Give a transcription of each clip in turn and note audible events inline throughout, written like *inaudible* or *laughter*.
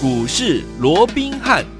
股市罗宾汉。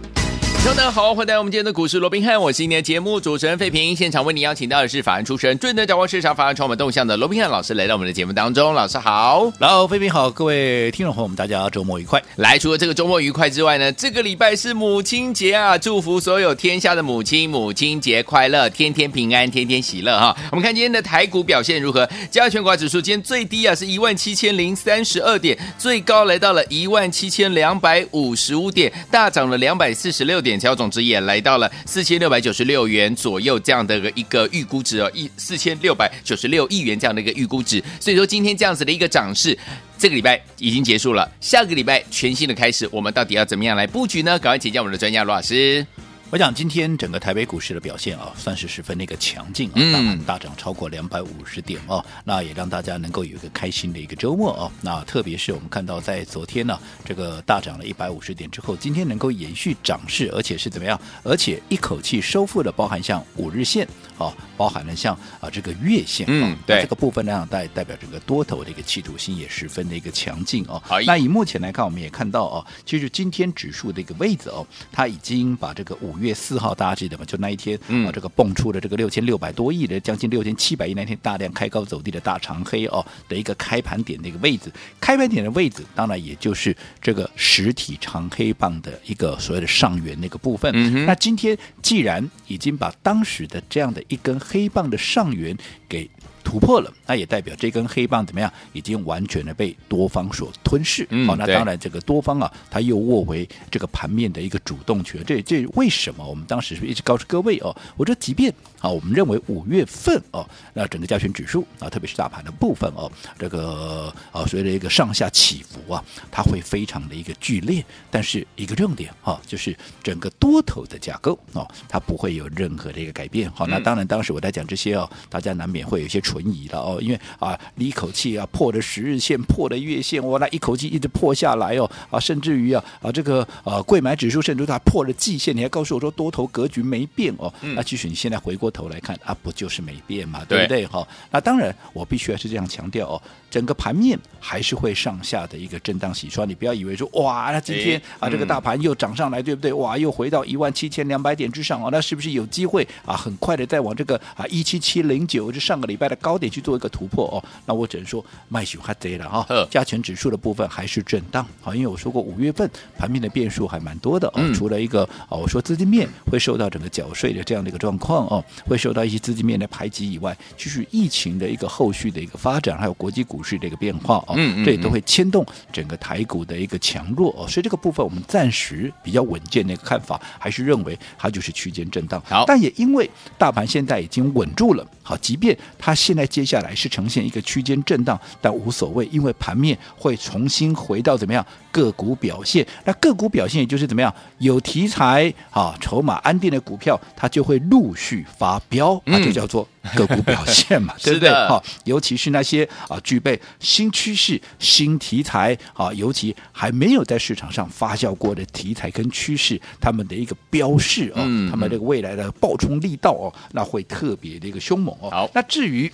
大家好，欢迎来到我们今天的股市罗宾汉，我是今天的节目主持人费平。现场为您邀请到的是法案出身、最能掌握市场法案传闻动向的罗宾汉老师来到我们的节目当中。老师好，老费平好，各位听众朋友们，大家周末愉快。来，除了这个周末愉快之外呢，这个礼拜是母亲节啊，祝福所有天下的母亲，母亲节快乐，天天平安，天天喜乐哈。我们看今天的台股表现如何？加权股指数今天最低啊是一万七千零三十二点，最高来到了一万七千两百五十五点，大涨了两百四十六点，成交总值也来到了四千六百九十六元左右，这样的一个预估值哦，一四千六百九十六亿元这样的一个预估值。所以说今天这样子的一个涨势，这个礼拜已经结束了，下个礼拜全新的开始，我们到底要怎么样来布局呢？赶快请教我们的专家罗老师。我讲今天整个台北股市的表现啊，算是十分的一个强劲啊，大盘大涨超过两百五十点哦，那也让大家能够有一个开心的一个周末哦。那特别是我们看到在昨天呢，这个大涨了一百五十点之后，今天能够延续涨势，而且是怎么样？而且一口气收复了包含像五日线啊，包含了像啊这个月线，嗯，对，这个部分呢代代表整个多头的一个企图心也十分的一个强劲哦。好，那以目前来看，我们也看到哦，其实今天指数的一个位置哦，它已经把这个五。五月四号，大家记得吗？就那一天，嗯、啊，这个蹦出了这个六千六百多亿的，将近六千七百亿那天大量开高走低的大长黑哦的一个开盘点的一个位置，开盘点的位置，当然也就是这个实体长黑棒的一个所谓的上缘那个部分。嗯、那今天既然已经把当时的这样的一根黑棒的上缘给突破了，那也代表这根黑棒怎么样？已经完全的被多方所吞噬。好、嗯哦，那当然这个多方啊，他又握为这个盘面的一个主动权。这这为什么？我们当时是一直告诉各位哦，我说即便啊，我们认为五月份哦，那整个加权指数啊，特别是大盘的部分哦，这个啊，随着一个上下起伏啊，它会非常的一个剧烈。但是一个重点哈、啊，就是整个多头的架构哦，它不会有任何的一个改变。好、哦，那当然当时我在讲这些哦，大家难免会有一些蠢。存疑了哦，因为啊，你一口气啊破了十日线，破了月线，我那一口气一直破下来哦啊，甚至于啊啊这个啊贵买指数甚至它破了季线，你还告诉我说多头格局没变哦，嗯、那其实你现在回过头来看啊，不就是没变嘛，对不对哈？那当然，我必须还是这样强调哦，整个盘面还是会上下的一个震荡洗刷，你不要以为说哇，那今天啊这个大盘又涨上来，对不对？哇，又回到一万七千两百点之上哦，那是不是有机会啊很快的再往这个啊一七七零九就上个礼拜的高点去做一个突破哦，那我只能说卖熊还贼了哈。加权指数的部分还是震荡，好，因为我说过五月份盘面的变数还蛮多的哦。除了一个哦，我说资金面会受到整个缴税的这样的一个状况哦，会受到一些资金面的排挤以外，就是疫情的一个后续的一个发展，还有国际股市的一个变化哦，这也都会牵动整个台股的一个强弱哦。所以这个部分我们暂时比较稳健的一个看法，还是认为它就是区间震荡。好，但也因为大盘现在已经稳住了。好，即便它现在接下来是呈现一个区间震荡，但无所谓，因为盘面会重新回到怎么样？个股表现，那个股表现也就是怎么样？有题材啊，筹码安定的股票，它就会陆续发飙，那就叫做个股表现嘛，*laughs* 对不对？好，尤其是那些啊具备新趋势、新题材啊，尤其还没有在市场上发酵过的题材跟趋势，他们的一个标示哦，他们这个未来的爆冲力道哦，那会特别的一个凶猛。好，那至于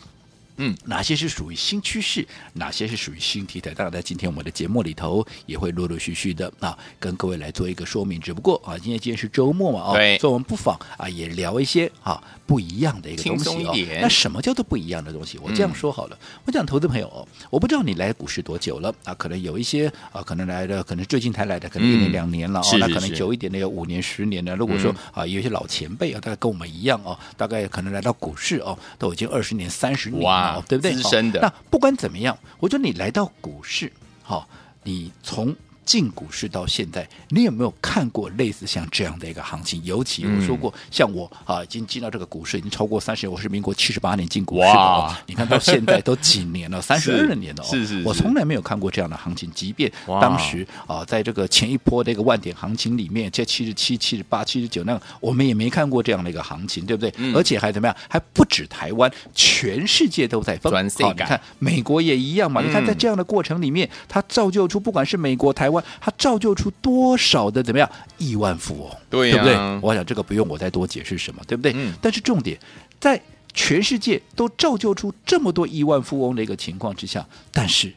嗯，哪些是属于新趋势，哪些是属于新题材，当然在今天我们的节目里头也会陆陆续续的啊，跟各位来做一个说明。只不过啊，今天今天是周末嘛，哦，所以我们不妨啊也聊一些啊。不一样的一个东西哦，那什么叫做不一样的东西？我这样说好了，嗯、我讲投资朋友哦，我不知道你来股市多久了啊？可能有一些啊，可能来的可能最近才来的，可能一年两年了哦。那可能久一点的有五年、十年的。如果说、嗯、啊，有一些老前辈啊，大概跟我们一样哦，大概可能来到股市哦，都已经二十年、三十年对不对？资深的。那不管怎么样，我觉得你来到股市，好、哦，你从。进股市到现在，你有没有看过类似像这样的一个行情？尤其我说过，嗯、像我啊，已经进到这个股市已经超过三十年，我是民国七十八年进股市的。哦你看到现在都几年了，*laughs* 三十二年了哦。是是，是是，我从来没有看过这样的行情。即便当时啊，在这个前一波的一个万点行情里面，这七十七、七十八、七十九那个，我们也没看过这样的一个行情，对不对？嗯、而且还怎么样？还不止台湾，全世界都在疯。好，你看美国也一样嘛。嗯、你看在这样的过程里面，它造就出不管是美国、台湾。它造就出多少的怎么样亿万富翁，对，啊、对不对？我想这个不用我再多解释什么，对不对？嗯、但是重点在全世界都造就出这么多亿万富翁的一个情况之下，但是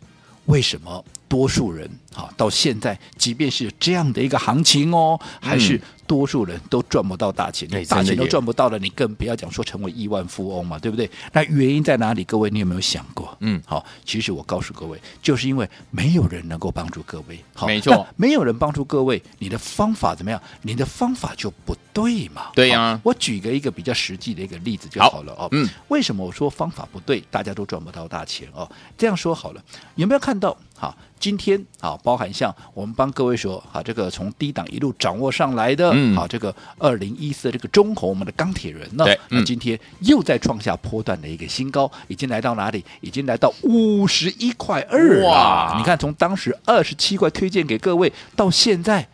为什么多数人啊，到现在即便是这样的一个行情哦，还是多数人都赚不到大钱，嗯、大钱都赚不到了，你更不要讲说成为亿万富翁嘛，对不对？那原因在哪里？各位，你有没有想过？嗯，好，其实我告诉各位，就是因为没有人能够帮助各位，好，没错，没有人帮助各位，你的方法怎么样？你的方法就不对嘛。对呀、啊，我举个一个比较实际的一个例子就好了哦。嗯，为什么我说方法不对，大家都赚不到大钱哦？这样说好了，有没有看到？好，今天啊，包含像我们帮各位说，啊，这个从低档一路掌握上来的，嗯、好，这个二零一四这个中红，我们的钢铁人呢，对，那今天又在创下波段的一个新高，已经来到哪里？已经来到五十一块二哇！你看，从当时二十七块推荐给各位，到现在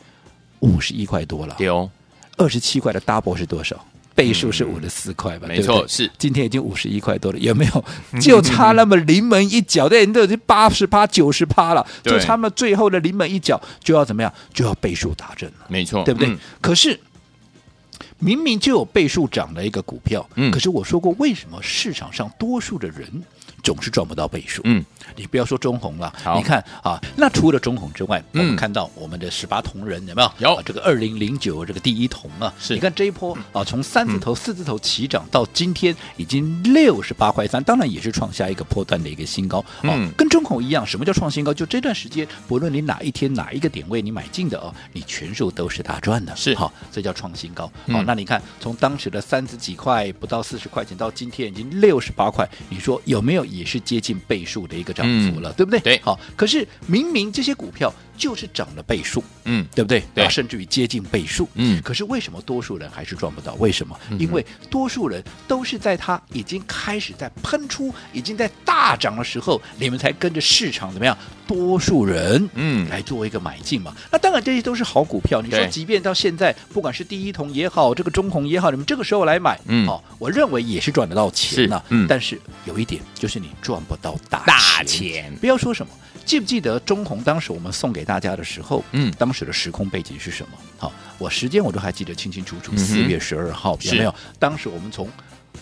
五十一块多了，有二十七块的 double 是多少？倍数是五十四块吧？没错，是今天已经五十一块多了，有没有？*laughs* 就差那么临门一脚，对，你都已经八十趴、九十趴了，就差那么最后的临门一脚，就要怎么样？就要倍数达阵了，没错，对不对？可是明明就有倍数涨的一个股票，可是我说过，为什么市场上多数的人？总是赚不到倍数。嗯，你不要说中红了，你看啊，那除了中红之外，嗯、我们看到我们的十八铜人有没有？有、啊、这个二零零九这个第一铜啊，是你看这一波啊，从三字头、四字头起涨到今天已经六十八块三，当然也是创下一个波段的一个新高。啊、嗯，跟中红一样，什么叫创新高？就这段时间，不论你哪一天哪一个点位你买进的哦，你全数都是大赚的。是好、啊，这叫创新高。好、那你看从当时的三十几块不到四十块钱，到今天已经六十八块，你说有没有？也是接近倍数的一个涨幅了，嗯、对不对？对，好。可是明明这些股票就是涨了倍数，嗯，对不对？对，甚至于接近倍数，嗯。可是为什么多数人还是赚不到？为什么？嗯、因为多数人都是在它已经开始在喷出、已经在大涨的时候，你们才跟着市场怎么样？多数人，嗯，来做一个买进嘛。嗯、那当然这些都是好股票。你说，即便到现在，不管是第一桶也好，这个中红也好，你们这个时候来买，嗯，好，我认为也是赚得到钱的。嗯，但是有一点就是。你赚不到大钱，大钱，不要说什么，记不记得中红当时我们送给大家的时候，嗯，当时的时空背景是什么？好，我时间我都还记得清清楚楚，四月十二号有没有？当时我们从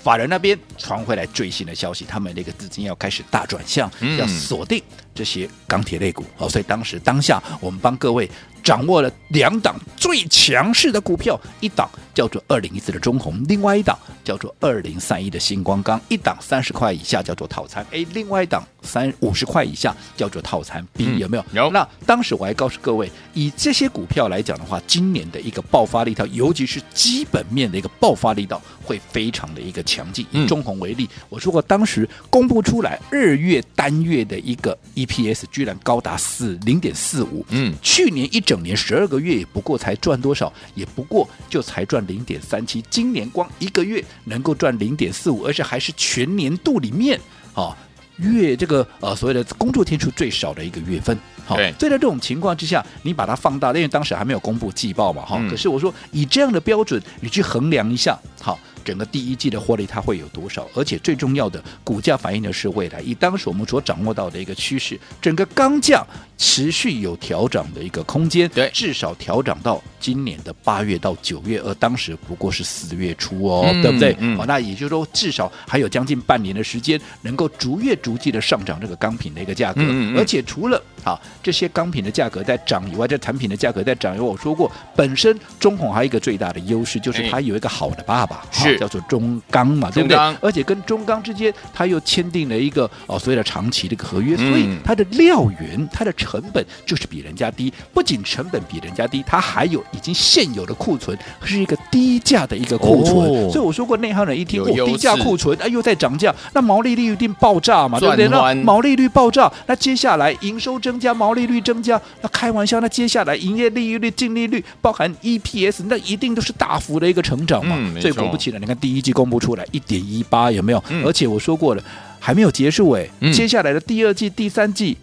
法人那边传回来最新的消息，他们那个资金要开始大转向，要锁定这些钢铁类股。好，所以当时当下我们帮各位掌握了两档最强势的股票，一档。叫做二零一四的中红，另外一档叫做二零三一的星光钢，一档三十块以下叫做套餐 A，另外一档三五十块以下叫做套餐 B，嗯、有没有？有。那当时我还告诉各位，以这些股票来讲的话，今年的一个爆发力道，尤其是基本面的一个爆发力道，会非常的一个强劲。以中红为例，我说过，当时公布出来二月单月的一个 EPS 居然高达四零点四五，嗯，去年一整年十二个月也不过才赚多少，也不过就才赚。零点三七，今年光一个月能够赚零点四五，而且还是全年度里面啊月这个呃所谓的工作天数最少的一个月份。好，所以在这种情况之下，你把它放大，因为当时还没有公布季报嘛，哈、嗯。可是我说以这样的标准，你去衡量一下，好。整个第一季的获利它会有多少？而且最重要的，股价反映的是未来。以当时我们所掌握到的一个趋势，整个钢价持续有调整的一个空间，对，至少调整到今年的八月到九月，而当时不过是四月初哦，嗯、对不对？好、嗯哦，那也就是说，至少还有将近半年的时间，能够逐月逐季的上涨这个钢品的一个价格。嗯嗯、而且除了啊这些钢品的价格在涨以外，这产品的价格在涨，因为我说过，本身中鸿还有一个最大的优势，就是它有一个好的爸爸。是。叫做中钢嘛，对不对？而且跟中钢之间，它又签订了一个哦，所谓的长期的一个合约，所以它的料源、它的成本就是比人家低。不仅成本比人家低，它还有已经现有的库存，是一个低价的一个库存。所以我说过，内行人一听哦，低价库存，哎，又在涨价，那毛利率一定爆炸嘛，对不对？那毛利率爆炸，那接下来营收增加，毛利率增加，那开玩笑，那接下来营业利率、净利率，包含 EPS，那一定都是大幅的一个成长嘛。最果不其然，你看第一季公布出来一点一八有没有？嗯、而且我说过了，还没有结束哎，嗯、接下来的第二季、第三季，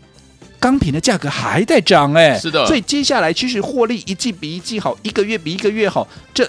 钢品的价格还在涨哎，是的。所以接下来其实获利一季比一季好，一个月比一个月好，这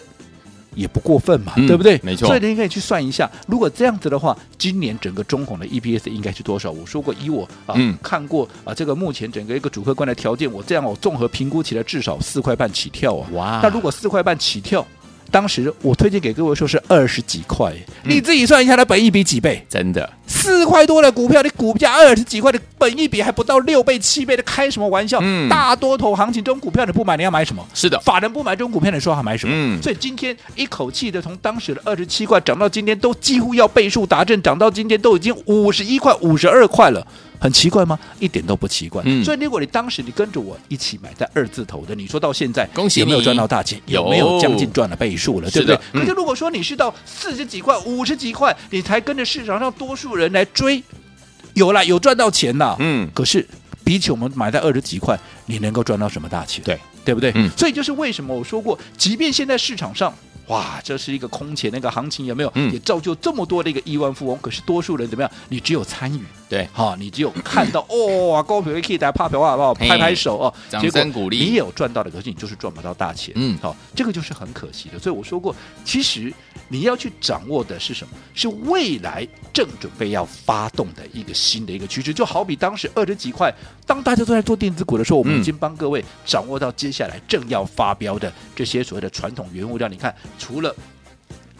也不过分嘛，嗯、对不对？没错。所以你可以去算一下，如果这样子的话，今年整个中鸿的 EPS 应该是多少？我说过，以我啊、嗯、看过啊这个目前整个一个主客观的条件，我这样我综合评估起来至少四块半起跳啊。哇！那如果四块半起跳。当时我推荐给各位说是二十几块，嗯、你自己算一下，它本益比几倍？真的四块多的股票，你股价二十几块的本益比还不到六倍七倍的，开什么玩笑？嗯，大多头行情这种股票你不买，你要买什么？是的，法人不买这种股票，你说还买什么？嗯，所以今天一口气的从当时的二十七块涨到今天，都几乎要倍数达阵，涨到今天都已经五十一块、五十二块了。很奇怪吗？一点都不奇怪。嗯，所以如果你当时你跟着我一起买在二字头的，你说到现在，恭喜有没有赚到大钱？有没有将近赚了倍数了？对不对？可是如果说你是到四十几块、五十几块，你才跟着市场上多数人来追，有啦有赚到钱呐。嗯，可是比起我们买在二十几块，你能够赚到什么大钱？对，对不对？嗯，所以就是为什么我说过，即便现在市场上。哇，这是一个空前那个行情，有没有？嗯，也造就这么多的一个亿万富翁。可是多数人怎么样？你只有参与，对，好，你只有看到 *laughs* 哦，高票可以大家拍票好不好？拍拍手哦，掌声鼓励。你也有赚到的，可是你就是赚不到大钱。嗯，好，这个就是很可惜的。所以我说过，其实你要去掌握的是什么？是未来正准备要发动的一个新的一个趋势。就好比当时二十几块，当大家都在做电子股的时候，我们已经帮各位掌握到接下来正要发飙的这些所谓的传统原物料。你看。除了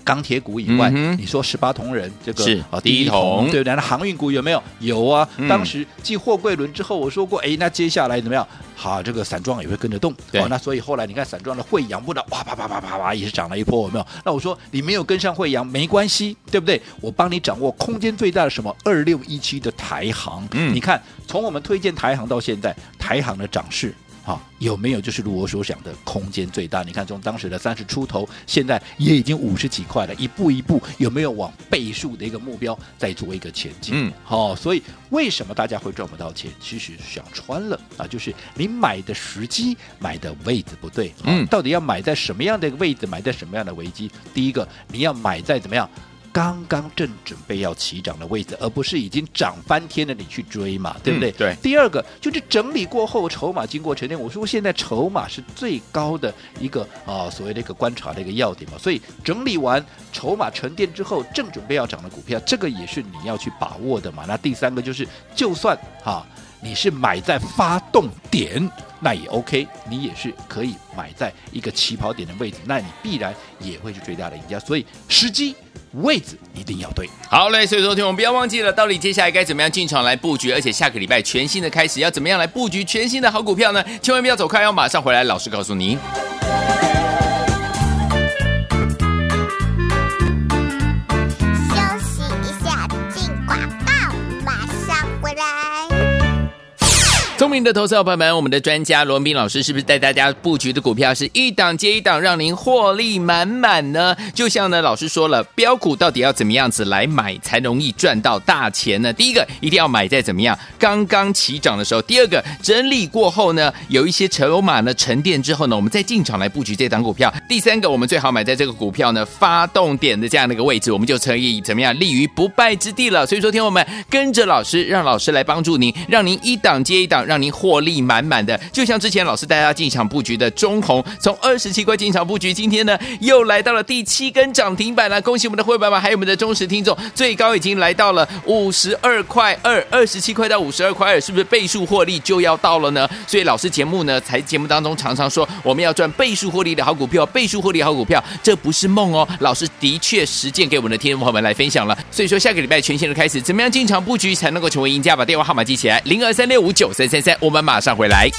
钢铁股以外，嗯、你说十八铜人这个是啊，第一铜对不对？那航运股有没有？有啊。嗯、当时继货柜轮之后，我说过，哎，那接下来怎么样？好，这个散装也会跟着动。对、哦，那所以后来你看散装的慧洋不知道哇啪啪啪啪啪也是涨了一波，有没有？那我说你没有跟上慧洋没关系，对不对？我帮你掌握空间最大的什么二六一七的台航。嗯，你看从我们推荐台航到现在，台航的涨势。好，有没有就是如我所想的空间最大？你看，从当时的三十出头，现在也已经五十几块了，一步一步有没有往倍数的一个目标在做一个前进？嗯，好，所以为什么大家会赚不到钱？其实想穿了啊，就是你买的时机、买的位置不对。嗯，到底要买在什么样的一个位置？买在什么样的危机？第一个，你要买在怎么样？刚刚正准备要起涨的位置，而不是已经涨翻天了，你去追嘛，对不对？嗯、对。第二个就是整理过后，筹码经过沉淀。我说现在筹码是最高的一个啊，所谓的一个观察的一个要点嘛。所以整理完筹码沉淀之后，正准备要涨的股票，这个也是你要去把握的嘛。那第三个就是，就算哈、啊、你是买在发动点，那也 OK，你也是可以买在一个起跑点的位置，那你必然也会是最大的赢家。所以时机。位置一定要对，好嘞。所以说，听我们不要忘记了，到底接下来该怎么样进场来布局，而且下个礼拜全新的开始，要怎么样来布局全新的好股票呢？千万不要走开，要马上回来，老师告诉您。聪明的投资者朋友们，我们的专家罗文彬老师是不是带大家布局的股票是一档接一档，让您获利满满呢？就像呢，老师说了，标股到底要怎么样子来买才容易赚到大钱呢？第一个，一定要买在怎么样刚刚起涨的时候；第二个，整理过后呢，有一些筹码呢沉淀之后呢，我们再进场来布局这档股票；第三个，我们最好买在这个股票呢发动点的这样的一个位置，我们就可以怎么样立于不败之地了。所以说，听我们跟着老师，让老师来帮助您，让您一档接一档。让您获利满满的，就像之前老师带大家进场布局的中红，从二十七块进场布局，今天呢又来到了第七根涨停板了。恭喜我们的会员们，还有我们的忠实听众，最高已经来到了五十二块二，二十七块到五十二块二，是不是倍数获利就要到了呢？所以老师节目呢，才节目当中常常说，我们要赚倍数获利的好股票，倍数获利好股票，这不是梦哦。老师的确实践给我们的听众朋友们来分享了。所以说下个礼拜全新的开始，怎么样进场布局才能够成为赢家？把电话号码记起来，零二三六五九三三三。我们马上回来。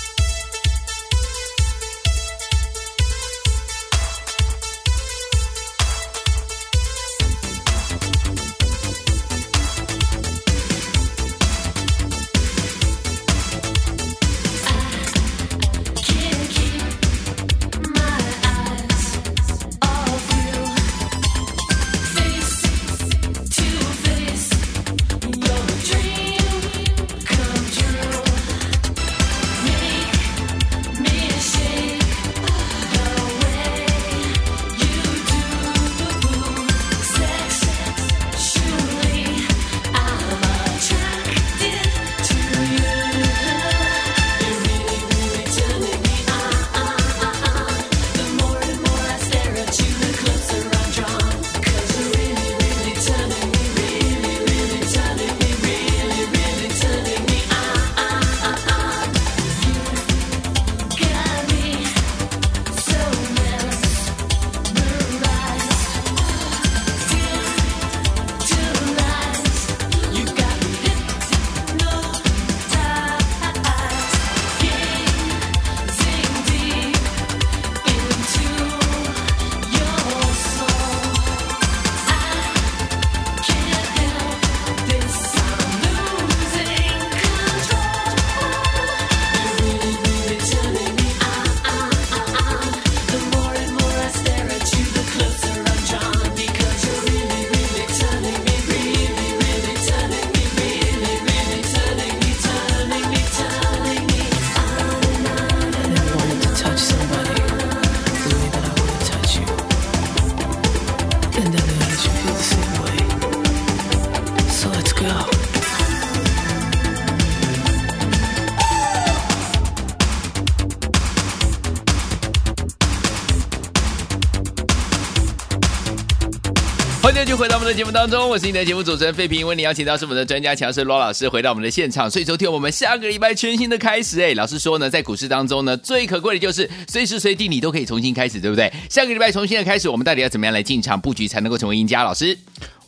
的节目当中，我是你的节目主持人费平，为你邀请到是我们的专家强势罗老师回到我们的现场，所以昨天我们下个礼拜全新的开始，哎，老师说呢，在股市当中呢，最可贵的就是随时随地你都可以重新开始，对不对？下个礼拜重新的开始，我们到底要怎么样来进场布局才能够成为赢家？老师。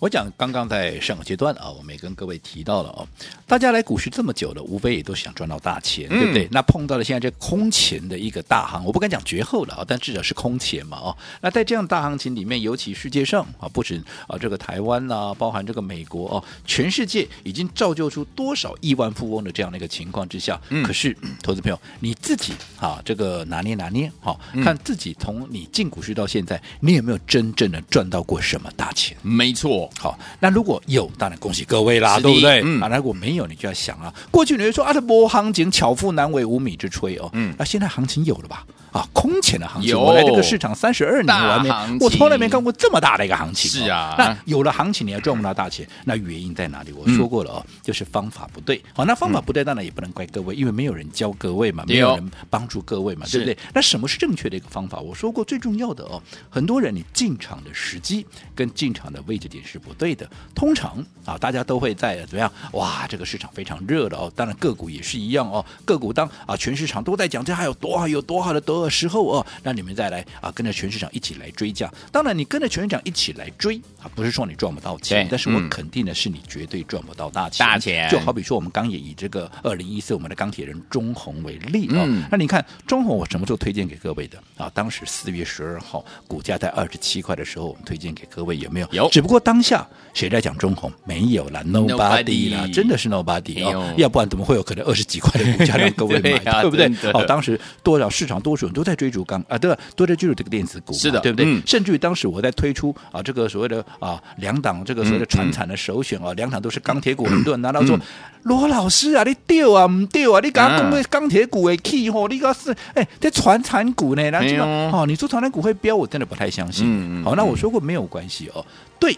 我讲刚刚在上个阶段啊，我们也跟各位提到了哦，大家来股市这么久了，无非也都想赚到大钱，对不对？嗯、那碰到了现在这空前的一个大行，我不敢讲绝后了啊，但至少是空前嘛哦。那在这样大行情里面，尤其世界上啊，不止啊这个台湾啊，包含这个美国哦，全世界已经造就出多少亿万富翁的这样的一个情况之下，嗯、可是投资朋友你自己啊，这个拿捏拿捏好，看自己从你进股市到现在，你有没有真正的赚到过什么大钱？没错。好，那如果有，当然恭喜各位啦，对不对？嗯，啊，如果没有，你就要想啊，过去你会说啊，这波行情巧妇难为无米之炊哦，嗯，那现在行情有了吧？啊，空前的行情，我来这个市场三十二年，我还没，我从来没看过这么大的一个行情。是啊，那有了行情，你还赚不到大钱，那原因在哪里？我说过了哦，就是方法不对。好，那方法不对，当然也不能怪各位，因为没有人教各位嘛，没有人帮助各位嘛，对不对？那什么是正确的一个方法？我说过最重要的哦，很多人你进场的时机跟进场的位置点是不对的。通常啊，大家都会在怎么样？哇，这个市场非常热的哦，当然个股也是一样哦，个股当啊全市场都在讲这还有多好有多好的的时候哦。那你们再来啊，跟着全市场一起来追价。当然，你跟着全市场一起来追啊，不是说你赚不到钱，但是我肯定的是你绝对赚不到大钱。大钱就好比说，我们刚也以这个二零一四我们的钢铁人中红为例啊。嗯、那你看中红，我什么时候推荐给各位的啊？当时四月十二号股价在二十七块的时候，我们推荐给各位有没有？有。只不过当下谁在讲中红？没有了，Nobody 啦，真的是 nobody 哦。要不然怎么会有可能二十几块的股价让各位买？*laughs* 对，啊、对不对？的哦，当时多少市场多数人都在追逐钢。啊，对，多的就是这个电子股，是的，对不对？嗯、甚至于当时我在推出啊，这个所谓的啊两档这个所谓的船产的首选啊，两档都是钢铁股，很多人拿到说，*clears throat* 罗老师啊，你丢啊，唔丢啊？你刚刚讲的钢铁股的 key 吼，你个是哎，这船产股呢？然后这个哦，你说船产股会飙，我真的不太相信。嗯、好，那我说过没有关系哦，对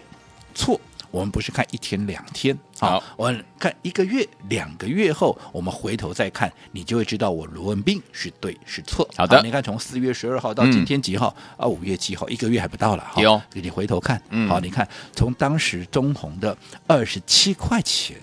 错。我们不是看一天两天，好，我们看一个月、两个月后，我们回头再看，你就会知道我罗文斌是对是错。好的，你看从四月十二号到今天几号啊？五月七号，一个月还不到了。好，给你回头看，好，你看从当时中红的二十七块钱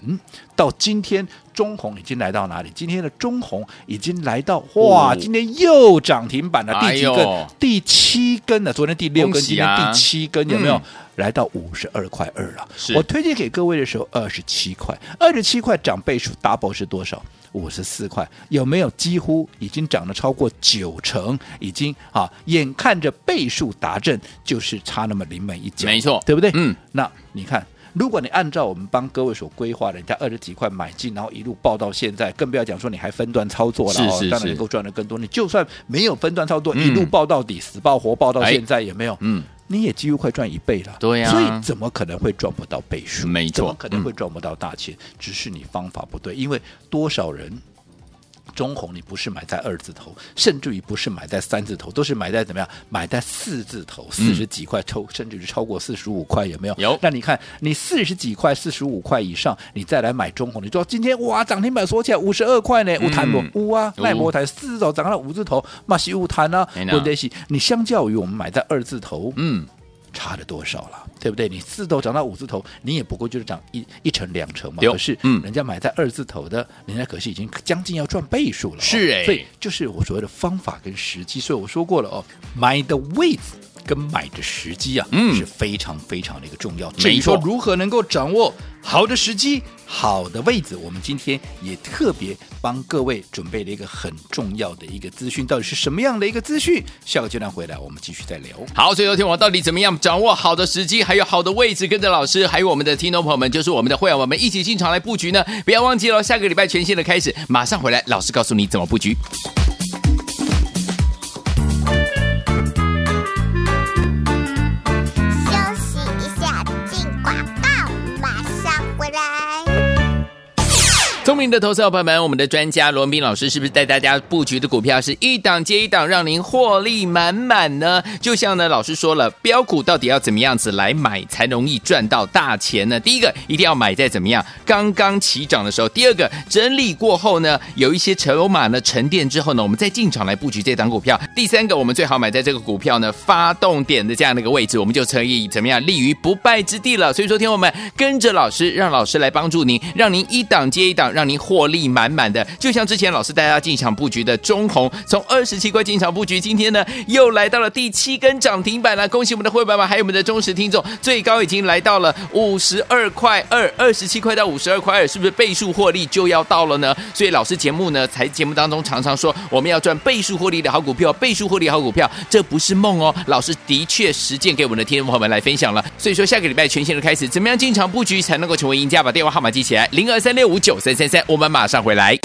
到今天，中红已经来到哪里？今天的中红已经来到哇，今天又涨停板了，第几根？第七根了，昨天第六根，今天第七根，有没有？来到五十二块二了，我推荐给各位的时候二十七块，二十七块涨倍数 double 是多少？五十四块，有没有几乎已经涨了超过九成？已经啊，眼看着倍数达阵，就是差那么临门一脚，没错，对不对？嗯，那你看，如果你按照我们帮各位所规划的，人家二十几块买进，然后一路报到现在，更不要讲说你还分段操作了，是是是当然能够赚得更多。你就算没有分段操作，嗯、一路报到底，死报活报到现在，有没有？嗯。你也几乎快赚一倍了，对呀、啊，所以怎么可能会赚不到倍数？没错，怎么可能会赚不到大钱？嗯、只是你方法不对，因为多少人。中红你不是买在二字头，甚至于不是买在三字头，都是买在怎么样？买在四字头，四十几块，超、嗯、甚至是超过四十五块，有没有？有。那你看，你四十几块、四十五块以上，你再来买中红，你说今天哇涨停板锁起来五十二块呢？无谈不？无啊，奈摩台四字头涨到五字头，马西无谈啊，不得行。你相较于我们买在二字头，嗯。差了多少了，对不对？你四字头涨到五字头，你也不过就是涨一一成两成嘛。可是，嗯，人家买在二字头的，人家可是已经将近要赚倍数了，哦。是哎，所以就是我所谓的方法跟时机。所以我说过了哦，买的位置跟买的时机啊，嗯，是非常非常的一个重要。至于说如何能够掌握好的时机？好的位置，我们今天也特别帮各位准备了一个很重要的一个资讯，到底是什么样的一个资讯？下个阶段回来，我们继续再聊。好，所以昨天我到底怎么样掌握好的时机，还有好的位置，跟着老师，还有我们的听众朋友们，就是我们的会员，我们一起进场来布局呢？不要忘记了，下个礼拜全新的开始，马上回来，老师告诉你怎么布局。聪明的投资者朋友们，我们的专家罗文彬老师是不是带大家布局的股票是一档接一档，让您获利满满呢？就像呢，老师说了，标股到底要怎么样子来买才容易赚到大钱呢？第一个，一定要买在怎么样刚刚起涨的时候；第二个，整理过后呢，有一些筹码呢沉淀之后呢，我们再进场来布局这档股票；第三个，我们最好买在这个股票呢发动点的这样的一个位置，我们就可以怎么样立于不败之地了。所以说，听我们跟着老师，让老师来帮助您，让您一档接一档，让让您获利满满的。就像之前老师带大家进场布局的中红，从二十七块进场布局，今天呢又来到了第七根涨停板了。恭喜我们的会员们，还有我们的忠实听众，最高已经来到了五十二块二，二十七块到五十二块二，是不是倍数获利就要到了呢？所以老师节目呢，在节目当中常常说，我们要赚倍数获利的好股票，倍数获利好股票，这不是梦哦。老师的确实践给我们的听众朋友们来分享了。所以说，下个礼拜全新的开始，怎么样进场布局才能够成为赢家？把电话号码记起来，零二三六五九三三在，我们马上回来。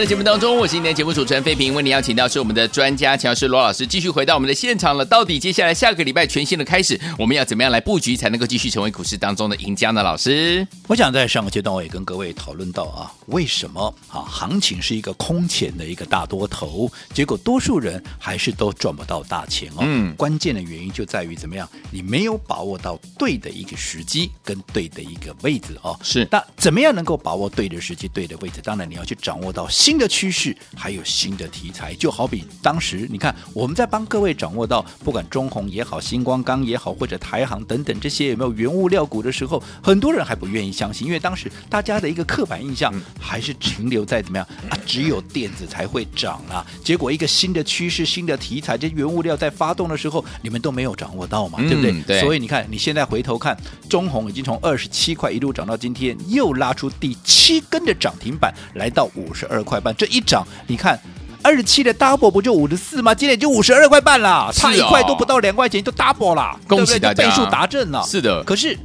的节目当中，我是今天节目主持人费平，为你邀请到是我们的专家乔师罗老师，继续回到我们的现场了。到底接下来下个礼拜全新的开始，我们要怎么样来布局，才能够继续成为股市当中的赢家呢？老师，我想在上个阶段我也跟各位讨论到啊，为什么啊行情是一个空前的一个大多头，结果多数人还是都赚不到大钱哦。嗯，关键的原因就在于怎么样，你没有把握到对的一个时机跟对的一个位置哦。是，那怎么样能够把握对的时机、对的位置？当然你要去掌握。到新的趋势，还有新的题材，就好比当时你看我们在帮各位掌握到，不管中红也好，星光钢也好，或者台航等等这些有没有原物料股的时候，很多人还不愿意相信，因为当时大家的一个刻板印象还是停留在怎么样啊，只有电子才会涨啊。结果一个新的趋势、新的题材，这原物料在发动的时候，你们都没有掌握到嘛，对不对？所以你看，你现在回头看，中红已经从二十七块一路涨到今天，又拉出第七根的涨停板，来到五十二块半，这一涨，你看二十七的 double 不就五十四吗？今天就五十二块半了，差一块都不到两块钱就 double 了，恭喜大家，倍数达阵了。是的，可是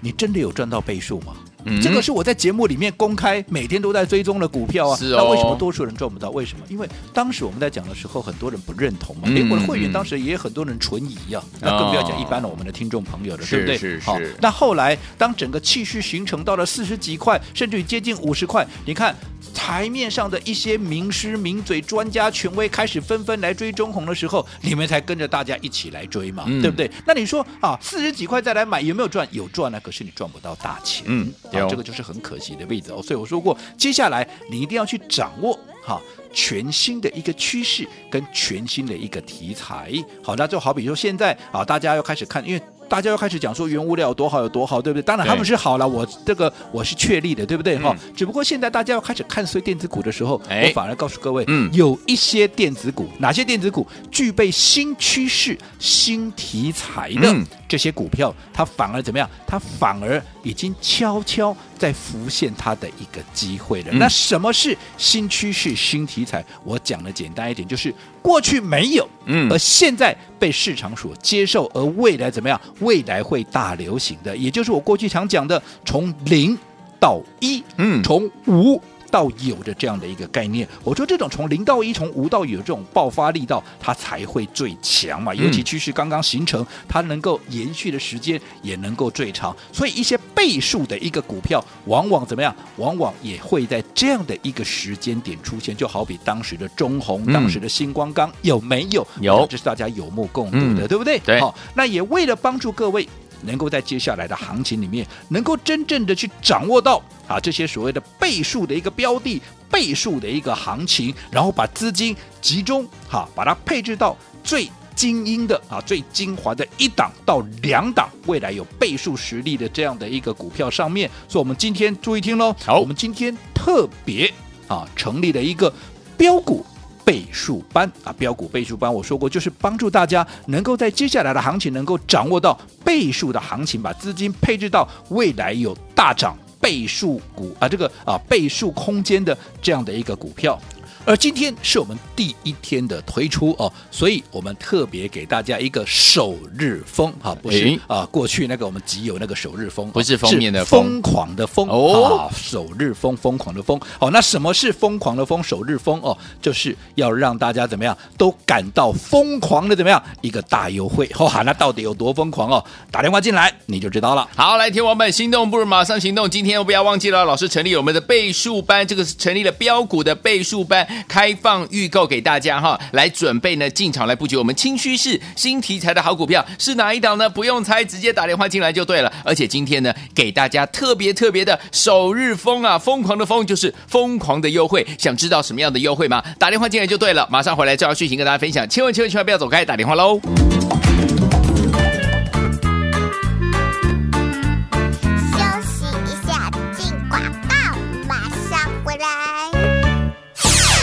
你真的有赚到倍数吗？嗯、这个是我在节目里面公开每天都在追踪的股票啊。是哦。那为什么多数人赚不到？为什么？因为当时我们在讲的时候，很多人不认同嘛。连、嗯、我的会员当时也有很多人存疑啊。嗯、那更不要讲一般的我们的听众朋友了，对不对？是是。好，那后来当整个气势形成到了四十几块，甚至于接近五十块，你看。台面上的一些名师、名嘴、专家、权威开始纷纷来追中红的时候，你们才跟着大家一起来追嘛，嗯、对不对？那你说啊，四十几块再来买有没有赚？有赚啊，可是你赚不到大钱，嗯，啊、这个就是很可惜的位置哦。所以我说过，接下来你一定要去掌握哈、啊、全新的一个趋势跟全新的一个题材。好，那就好比说现在啊，大家要开始看，因为。大家又开始讲说原物料有多好有多好，对不对？当然他们是好了，我这个我是确立的，对不对？哈、嗯，只不过现在大家要开始看衰电子股的时候，哎、我反而告诉各位，嗯，有一些电子股，哪些电子股具备新趋势、新题材的，嗯、这些股票它反而怎么样？它反而已经悄悄在浮现它的一个机会了。嗯、那什么是新趋势、新题材？我讲的简单一点，就是过去没有，嗯，而现在被市场所接受，而未来怎么样？未来会大流行的，也就是我过去常讲的，从零到一，嗯，从无。到有的这样的一个概念，我说这种从零到一，从无到有这种爆发力道，它才会最强嘛。尤其趋势刚刚形成，它能够延续的时间也能够最长。所以一些倍数的一个股票，往往怎么样？往往也会在这样的一个时间点出现。就好比当时的中红，当时的星光钢，有没有？有，这是大家有目共睹的，对不对？对。好，那也为了帮助各位。能够在接下来的行情里面，能够真正的去掌握到啊这些所谓的倍数的一个标的、倍数的一个行情，然后把资金集中哈、把它配置到最精英的啊、最精华的一档到两档，未来有倍数实力的这样的一个股票上面。所以，我们今天注意听喽，好，我们今天特别啊成立了一个标股。倍数班啊，标股倍数班，我说过，就是帮助大家能够在接下来的行情能够掌握到倍数的行情，把资金配置到未来有大涨倍数股啊，这个啊倍数空间的这样的一个股票。而今天是我们第一天的推出哦，所以我们特别给大家一个首日封哈，不是啊，过去那个我们集有那个首日封，不是封面的疯狂的疯哦，首日封疯狂的疯哦，那什么是疯狂的疯？首日封哦，就是要让大家怎么样都感到疯狂的怎么样一个大优惠 *laughs* 哈，那到底有多疯狂哦？打电话进来你就知道了。好，来听我们心动不如马上行动，今天不要忘记了，老师成立我们的倍数班，这个是成立了标股的倍数班。开放预购给大家哈，来准备呢进场来布局我们清趋势、新题材的好股票是哪一档呢？不用猜，直接打电话进来就对了。而且今天呢，给大家特别特别的首日疯啊，疯狂的疯就是疯狂的优惠。想知道什么样的优惠吗？打电话进来就对了，马上回来就要续行跟大家分享。千万千万千万不要走开，打电话喽。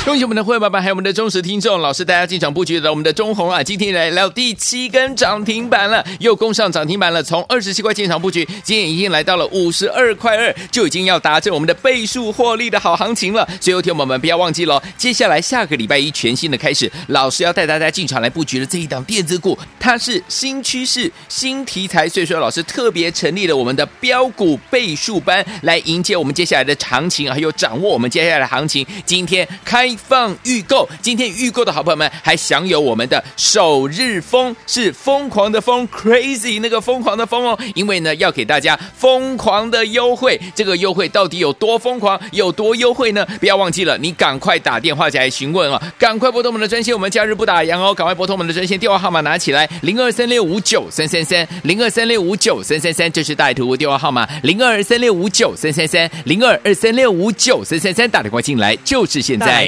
恭喜我们的会员爸爸，还有我们的忠实听众，老师大家进场布局的我们的中鸿啊，今天来到第七根涨停板了，又攻上涨停板了。从二十七块进场布局，今天已经来到了五十二块二，就已经要达成我们的倍数获利的好行情了。所以，有听友们不要忘记了，接下来下个礼拜一全新的开始，老师要带大家进场来布局的这一档电子股，它是新趋势、新题材，所以说老师特别成立了我们的标股倍数班，来迎接我们接下来的行情，还有掌握我们接下来的行情。今天开。放预购，今天预购的好朋友们还享有我们的首日疯，是疯狂的疯，crazy 那个疯狂的疯哦。因为呢，要给大家疯狂的优惠，这个优惠到底有多疯狂，有多优惠呢？不要忘记了，你赶快打电话进来询问啊！赶快拨通我们的专线，我们假日不打烊哦！赶快拨通我们的专线电话号码，拿起来，零二三六五九三三三，零二三六五九三三三，这是大图电话号码，零二三六五九三三三，零二二三六五九三三三，打电话进来就是现在。